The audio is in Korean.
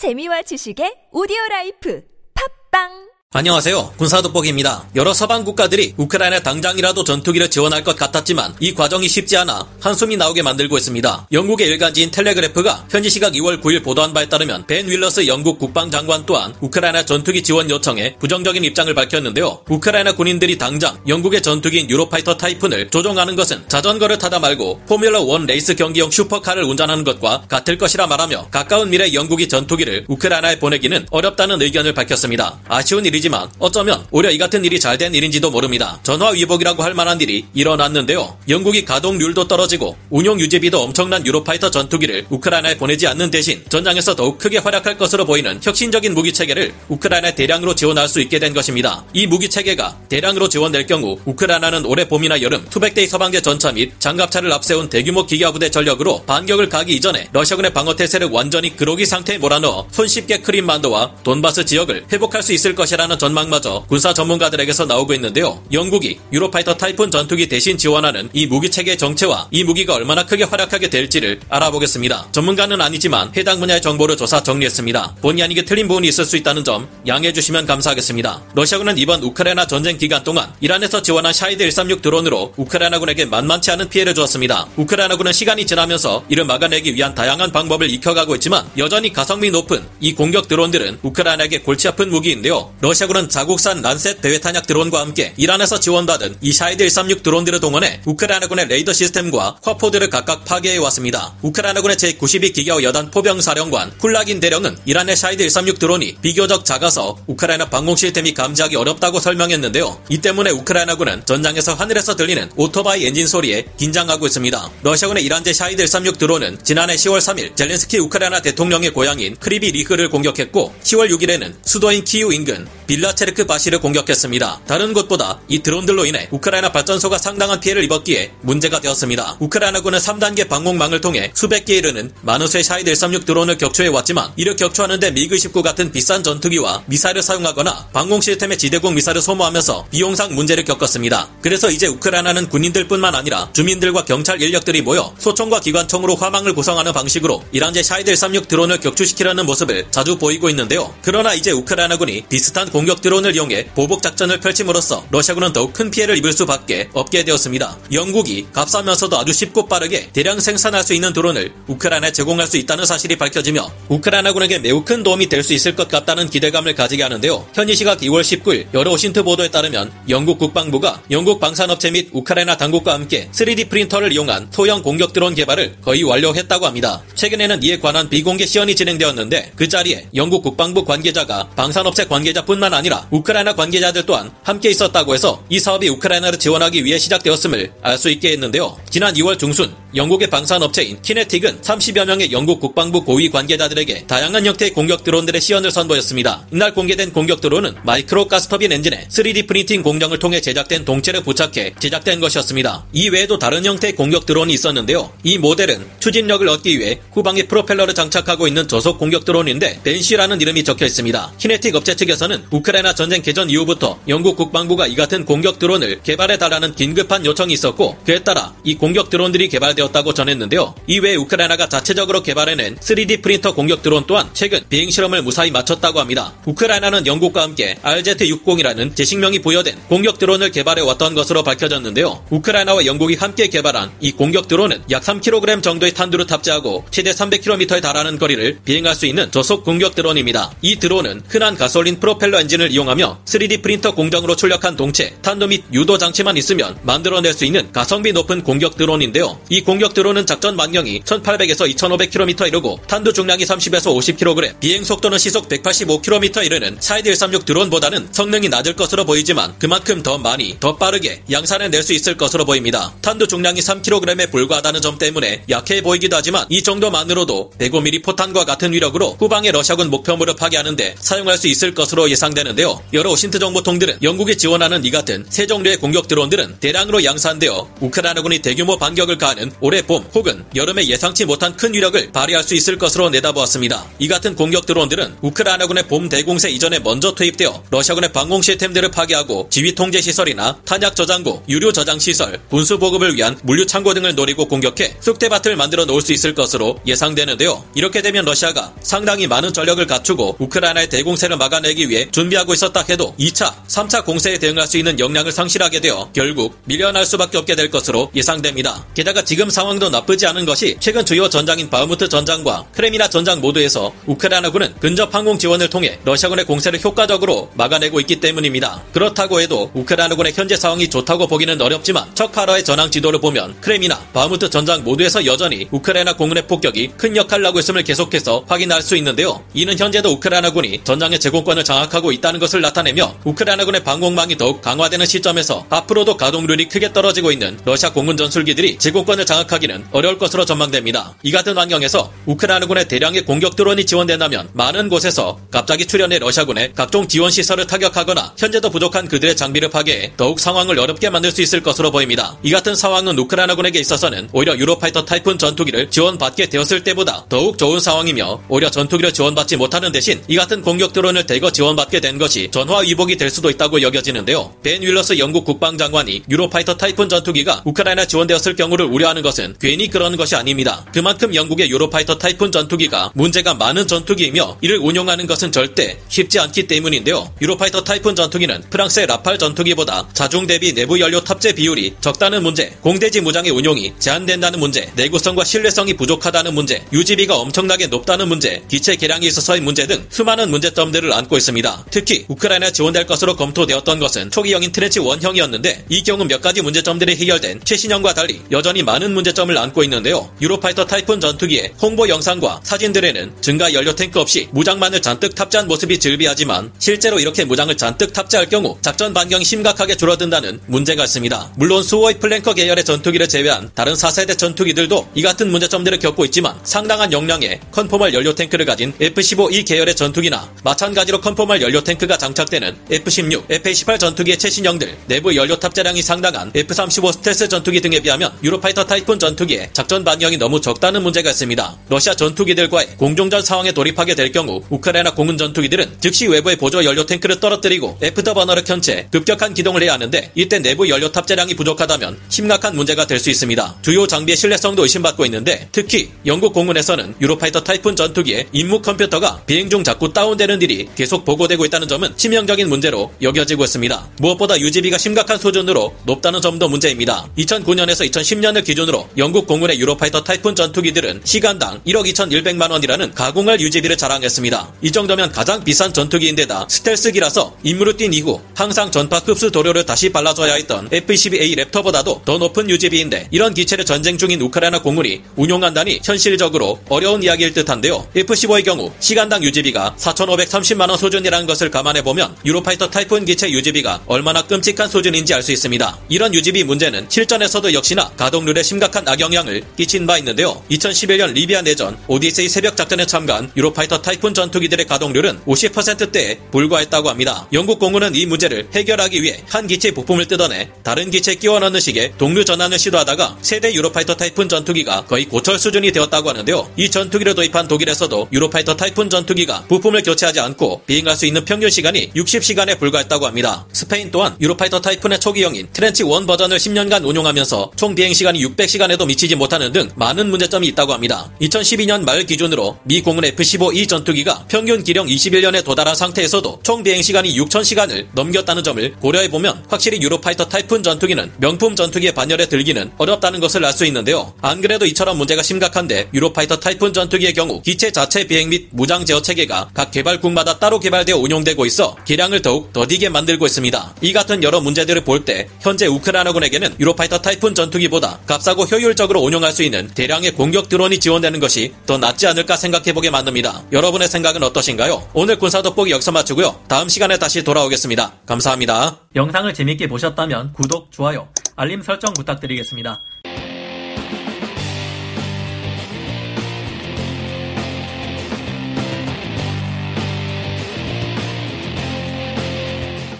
재미와 지식의 오디오 라이프. 팟빵 안녕하세요. 군사돋보기입니다. 여러 서방 국가들이 우크라이나 당장이라도 전투기를 지원할 것 같았지만 이 과정이 쉽지 않아 한숨이 나오게 만들고 있습니다. 영국의 일간지인 텔레그래프가 현지 시각 2월 9일 보도한 바에 따르면 벤 월러스 영국 국방장관 또한 우크라이나 전투기 지원 요청에 부정적인 입장을 밝혔는데요. 우크라이나 군인들이 당장 영국의 전투기인 유로파이터 타이푼을 조종하는 것은 자전거를 타다 말고 포뮬러 1 레이스 경기용 슈퍼카를 운전하는 것과 같을 것이라 말하며 가까운 미래 영국이 전투기를 우크라이나에 보내기는 어렵다는 의견을 밝혔습니다. 아쉬운 일이 일이지만 어쩌면 오히려 이 같은 일이 잘 된 일인지도 모릅니다. 전화 위복이라고 할 만한 일이 일어났는데요. 영국이 가동률도 떨어지고 운용 유지비도 엄청난 유로파이터 전투기를 우크라이나에 보내지 않는 대신 전장에서 더욱 크게 활약할 것으로 보이는 혁신적인 무기 체계를 우크라이나에 대량으로 지원할 수 있게 된 것입니다. 이 무기 체계가 대량으로 지원될 경우 우크라이나는 올해 봄이나 여름 수백대의 서방제 전차 및 장갑차를 앞세운 대규모 기갑 부대 전력으로 반격을 가하기 이전에 러시아군의 방어 태세를 완전히 그로기 상태에 몰아넣어 손쉽게 크림반도와 돈바스 지역을 회복할 수 있을 것이라는 하는 전망마저 군사 전문가들에게서 나오고 있는데요. 영국이 유로파이터 타이푼 전투기 대신 지원하는 이 무기 체계 정체와 이 무기가 얼마나 크게 활약하게 될지를 알아보겠습니다. 전문가는 아니지만 해당 분야의 정보를 조사 정리했습니다. 본의 아니게 틀린 부분이 있을 수 있다는 점 양해해 주시면 감사하겠습니다. 러시아군은 이번 우크라이나 전쟁 기간 동안 이란에서 지원한 샤이드 136 드론으로 우크라이나군에게 만만치 않은 피해를 주었습니다. 우크라이나군은 시간이 지나면서 이를 막아내기 위한 다양한 방법을 익혀가고 있지만 여전히 가성비 높은 이 공격 드론들은 우크라이나에게 골치 아픈 무기인데요. 러시아 러시아군은 자국산 란셋 배회 탄약 드론과 함께 이란에서 지원받은 이 샤이드 136 드론들을 동원해 우크라이나군의 레이더 시스템과 화포들을 각각 파괴해 왔습니다. 우크라이나군의 제92 기계화 여단 포병 사령관 쿨라긴 대령은 이란의 샤이드 136 드론이 비교적 작아서 우크라이나 방공 시스템이 감지하기 어렵다고 설명했는데요. 이 때문에 우크라이나군은 전장에서 하늘에서 들리는 오토바이 엔진 소리에 긴장하고 있습니다. 러시아군의 이란제 샤이드 136 드론은 지난해 10월 3일 젤렌스키 우크라이나 대통령의 고향인 크리비 리흐를 공격했고 10월 6일에는 수도인 키우 인근 빌라체르크바시를 공격했습니다. 다른 곳보다 이 드론들로 인해 우크라이나 발전소가 상당한 피해를 입었기에 문제가 되었습니다. 우크라이나군은 3단계 방공망을 통해 수백 개 이르는 많은 수의 샤이드 136 드론을 격추해 왔지만 이를 격추하는데 미그 19 같은 비싼 전투기와 미사일을 사용하거나 방공 시스템의 지대공 미사일을 소모하면서 비용상 문제를 겪었습니다. 그래서 이제 우크라이나는 군인들뿐만 아니라 주민들과 경찰 인력들이 모여 소총과 기관총으로 화망을 구성하는 방식으로 이란제 샤이드 136 드론을 격추시키려는 모습을 자주 보이고 있는데요. 그러나 이제 우크라이나군이 비슷한 공격 드론을 이용해 보복 작전을 펼침으로써 러시아군은 더욱 큰 피해를 입을 수밖에 없게 되었습니다. 영국이 값싸면서도 아주 쉽고 빠르게 대량 생산할 수 있는 드론을 우크라이나에 제공할 수 있다는 사실이 밝혀지며 우크라이나군에게 매우 큰 도움이 될 수 있을 것 같다는 기대감을 가지게 하는데요. 현지 시각 2월 19일 여러 OSINT 보도에 따르면 영국 국방부가 영국 방산업체 및 우크라이나 당국과 함께 3D 프린터를 이용한 소형 공격 드론 개발을 거의 완료했다고 합니다. 최근에는 이에 관한 비공개 시연이 진행되었는데 그 자리에 영국 국방부 관계자가 방산업체 관계자뿐만 뿐만 아니라 우크라이나 관계자들 또한 함께 있었다고 해서 이 사업이 우크라이나를 지원하기 위해 시작되었음을 알 수 있게 했는데요. 지난 2월 중순 영국의 방산업체인 키네틱은 30여 명의 영국 국방부 고위 관계자들에게 다양한 형태의 공격 드론들의 시연을 선보였습니다. 이날 공개된 공격 드론은 마이크로 가스터빈 엔진에 3D 프린팅 공정을 통해 제작된 동체를 부착해 제작된 것이었습니다. 이 외에도 다른 형태의 공격 드론이 있었는데요. 이 모델은 추진력을 얻기 위해 후방에 프로펠러를 장착하고 있는 저속 공격 드론인데 벤시라는 이름이 적혀 있습니다. 키네틱 업체 측에서는 우크라이나 전쟁 개전 이후부터 영국 국방부가 이 같은 공격 드론을 개발해달라는 긴급한 요청이 있었고 그에 따라 이 공격 드론들이 개발 되었다고 전했는데요. 이외에 우크라이나가 자체적으로 개발해낸 3D 프린터 공격 드론 또한 최근 비행 실험을 무사히 마쳤다고 합니다. 우크라이나는 영국과 함께 RZ-60이라는 제식명이 부여된 공격 드론을 개발해 왔던 것으로 밝혀졌는데요. 우크라이나와 영국이 함께 개발한 이 공격 드론은 약 3kg 정도의 탄두를 탑재하고 최대 300km에 달하는 거리를 비행할 수 있는 저속 공격 드론입니다. 이 드론은 흔한 가솔린 프로펠러 엔진 엔진을 이용하며 3D 프린터 공정으로 출력한 동체, 탄두 및 유도 장치만 있으면 만들어낼 수 있는 가성비 높은 공격 드론인데요. 이 공격 드론은 작전 반경이 1800에서 2500km 이르고 탄두 중량이 30에서 50kg, 비행 속도는 시속 185km 이르는 샤이드 136 드론보다는 성능이 낮을 것으로 보이지만 그만큼 더 많이, 더 빠르게 양산해 낼수 있을 것으로 보입니다. 탄두 중량이 3kg에 불과하다는 점 때문에 약해 보이기도 하지만 이 정도만으로도 105mm 포탄과 같은 위력으로 후방의 러시아군 목표물을 파괴하는데 사용할 수 있을 것으로 예상됩니다. 되는데요. 여러 OSINT 정보통들은 영국이 지원하는 이 같은 새 종류의 공격 드론들은 대량으로 양산되어 우크라이나군이 대규모 반격을 가하는 올해 봄 혹은 여름에 예상치 못한 큰 위력을 발휘할 수 있을 것으로 내다보았습니다. 이 같은 공격 드론들은 우크라이나군의 봄 대공세 이전에 먼저 투입되어 러시아군의 방공 시스템들을 파괴하고 지휘 통제 시설이나 탄약 저장고, 유료 저장 시설, 군수 보급을 위한 물류 창고 등을 노리고 공격해 쑥대밭을 만들어 놓을 수 있을 것으로 예상되는데요. 이렇게 되면 러시아가 상당히 많은 전력을 갖추고 우크라이나의 대공세를 막아내기 위해 준비하고 있었다 해도 2차, 3차 공세에 대응할 수 있는 역량을 상실하게 되어 결국 밀려날 수밖에 없게 될 것으로 예상됩니다. 게다가 지금 상황도 나쁘지 않은 것이 최근 주요 전장인 바흐무트 전장과 크레미나 전장 모두에서 우크라이나군은 근접 항공 지원을 통해 러시아군의 공세를 효과적으로 막아내고 있기 때문입니다. 그렇다고 해도 우크라이나군의 현재 상황이 좋다고 보기는 어렵지만 척 파러의 전황 지도를 보면 크레미나 바흐무트 전장 모두에서 여전히 우크라이나 공군의 폭격이 큰 역할을 하고 있음을 계속해서 확인할 수 있는데요. 이는 현재도 우크라이나군이 전장의 제공권을 장악하고 있다는 것을 나타내며 우크라이나군의 방공망이 더욱 강화되는 시점에서 앞으로도 가동률이 크게 떨어지고 있는 러시아 공군 전술기들이 제공권을 장악 하기는 어려울 것으로 전망됩니다. 이 같은 환경에서 우크라이나군의 대량의 공격 드론이 지원된다면 많은 곳에서 갑자기 출현해 러시아군의 각종 지원 시설을 타격하거나 현재도 부족한 그들의 장비를 파괴해 더욱 상황을 어렵게 만들 수 있을 것으로 보입니다. 이 같은 상황은 우크라이나군에게 있어서는 오히려 유로파이터 타이푼 전투기를 지원받게 되었을 때보다 더욱 좋은 상황이며 오히려 전투기를 지원받지 못하는 대신 이 같은 공격 드론을 대거 지원받게 된 것이 전화 위복이 될 수도 있다고 여겨지는데요. 벤 윌러스 영국 국방장관이 유로파이터 타이푼 전투기가 우크라이나 지원되었을 경우를 우려하는 것은 괜히 그런 것이 아닙니다. 그만큼 영국의 유로파이터 타이푼 전투기가 문제가 많은 전투기이며 이를 운용하는 것은 절대 쉽지 않기 때문인데요. 유로파이터 타이푼 전투기는 프랑스의 라팔 전투기보다 자중 대비 내부 연료 탑재 비율이 적다는 문제, 공대지 무장의 운용이 제한된다는 문제, 내구성과 신뢰성이 부족하다는 문제, 유지비가 엄청나게 높다는 문제, 기체 개량에 있어서의 문제 등 수많은 문제점들을 안고 있습니다. 특히 우크라이나 지원될 것으로 검토되었던 것은 초기형인 Tranche one형이었는데 이 경우 몇 가지 문제점들이 해결된 최신형과 달리 여전히 많은 문제점을 안고 있는데요. 유로파이터 타이푼 전투기의 홍보 영상과 사진들에는 증가 연료 탱크 없이 무장만을 잔뜩 탑재한 모습이 즐비하지만 실제로 이렇게 무장을 잔뜩 탑재할 경우 작전 반경이 심각하게 줄어든다는 문제가 있습니다. 물론 수호이 플랭커 계열의 전투기를 제외한 다른 4세대 전투기들도 이 같은 문제점들을 겪고 있지만 상당한 용량의 conformal 연료 탱크를 가진 F-15E 계열의 전투기나 마찬가지로 conformal 연료 탱크가 장착되는 F-16, F-18 전투기의 최신형들, 내부 연료 탑재량이 상당한 F-35 스텔스 전투기 등에 비하면 유로파이터 타이푼 전투기의 작전 반경이 너무 적다는 문제가 있습니다. 러시아 전투기들과의 공중전 상황에 돌입하게 될 경우 우크라이나 공군 전투기들은 즉시 외부의 보조 연료 탱크를 떨어뜨리고 애프터버너를 켠 채 급격한 기동을 해야 하는데 이때 내부 연료 탑재량이 부족하다면 심각한 문제가 될 수 있습니다. 주요 장비의 신뢰성도 의심받고 있는데 특히 영국 공군에서는 유로파이터 타이푼 전투기의 임무 컴퓨터가 비행 중 자꾸 다운되는 일이 계속 보고되고 있다는 점은 치명적인 문제로 여겨지고 있습니다. 무엇보다 유지비가 심각한 수준으로 높다는 점도 문제입니다. 2009년에서 2010년을 기준으로 영국 공군의 유로파이터 타이푼 전투기들은 시간당 1억 2,100만 원이라는 가공할 유지비를 자랑했습니다. 이 정도면 가장 비싼 전투기인데다 스텔스기라서 임무를 뛴 이후 항상 전파 흡수 도료를 다시 발라줘야 했던 F-22A 랩터보다도 더 높은 유지비인데 이런 기체를 전쟁 중인 우크라이나 공군이 운용한다니 현실적으로 어려운 이야기일 듯한데요. F-15의 경우 시간당 유지비가 4,530만 원 수준이라는 것을 감안해 보면 유로파이터 타이푼 기체 유지비가 얼마나 끔찍한 수준인지 알 수 있습니다. 이런 유지비 문제는 실전에서도 역시나 가동률에 심각 한 악영향을 끼친 바 있는데요. 2011년 리비아 내전 오디세이 새벽 작전에 참가한 유로파이터 타이푼 전투기들의 가동률은 50%대에 불과했다고 합니다. 영국 공군은 이 문제를 해결하기 위해 한 기체 부품을 뜯어내 다른 기체에 끼워 넣는 식의 동류 전환을 시도하다가 세대 유로파이터 타이푼 전투기가 거의 고철 수준이 되었다고 하는데요. 이 전투기를 도입한 독일에서도 유로파이터 타이푼 전투기가 부품을 교체하지 않고 비행할 수 있는 평균 시간이 60시간에 불과했다고 합니다. 스페인 또한 유로파이터 타이푼의 초기형인 Tranche 1 버전을 10년간 운용하면서 총 비행 시간이 600 시간에도 미치지 못하는 등 많은 문제점이 있다고 합니다. 2012년 말 기준으로 미 공군 F-15E 전투기가 평균 기령 21년에 도달한 상태에서도 총 비행 시간이 6,000시간을 넘겼다는 점을 고려해 보면 확실히 유로파이터 타이푼 전투기는 명품 전투기의 반열에 들기는 어렵다는 것을 알 수 있는데요. 안 그래도 이처럼 문제가 심각한데 유로파이터 타이푼 전투기의 경우 기체 자체 비행 및 무장 제어 체계가 각 개발국마다 따로 개발되어 운용되고 있어 개량을 더욱 더디게 만들고 있습니다. 이 같은 여러 문제들을 볼 때 현재 우크라이나군에게는 유로파이터 타이푼 전투기보다 값싸 고 효율적으로 운용할 수 있는 대량의 공격 드론이 지원되는 것이 더 낫지 않을까 생각해보게 만듭니다. 여러분의 생각은 어떠신가요? 오늘 군사 돋보기 여기서 마치고요. 다음 시간에 다시 돌아오겠습니다. 감사합니다. 영상을 재밌게 보셨다면 구독, 좋아요, 알림 설정 부탁드리겠습니다.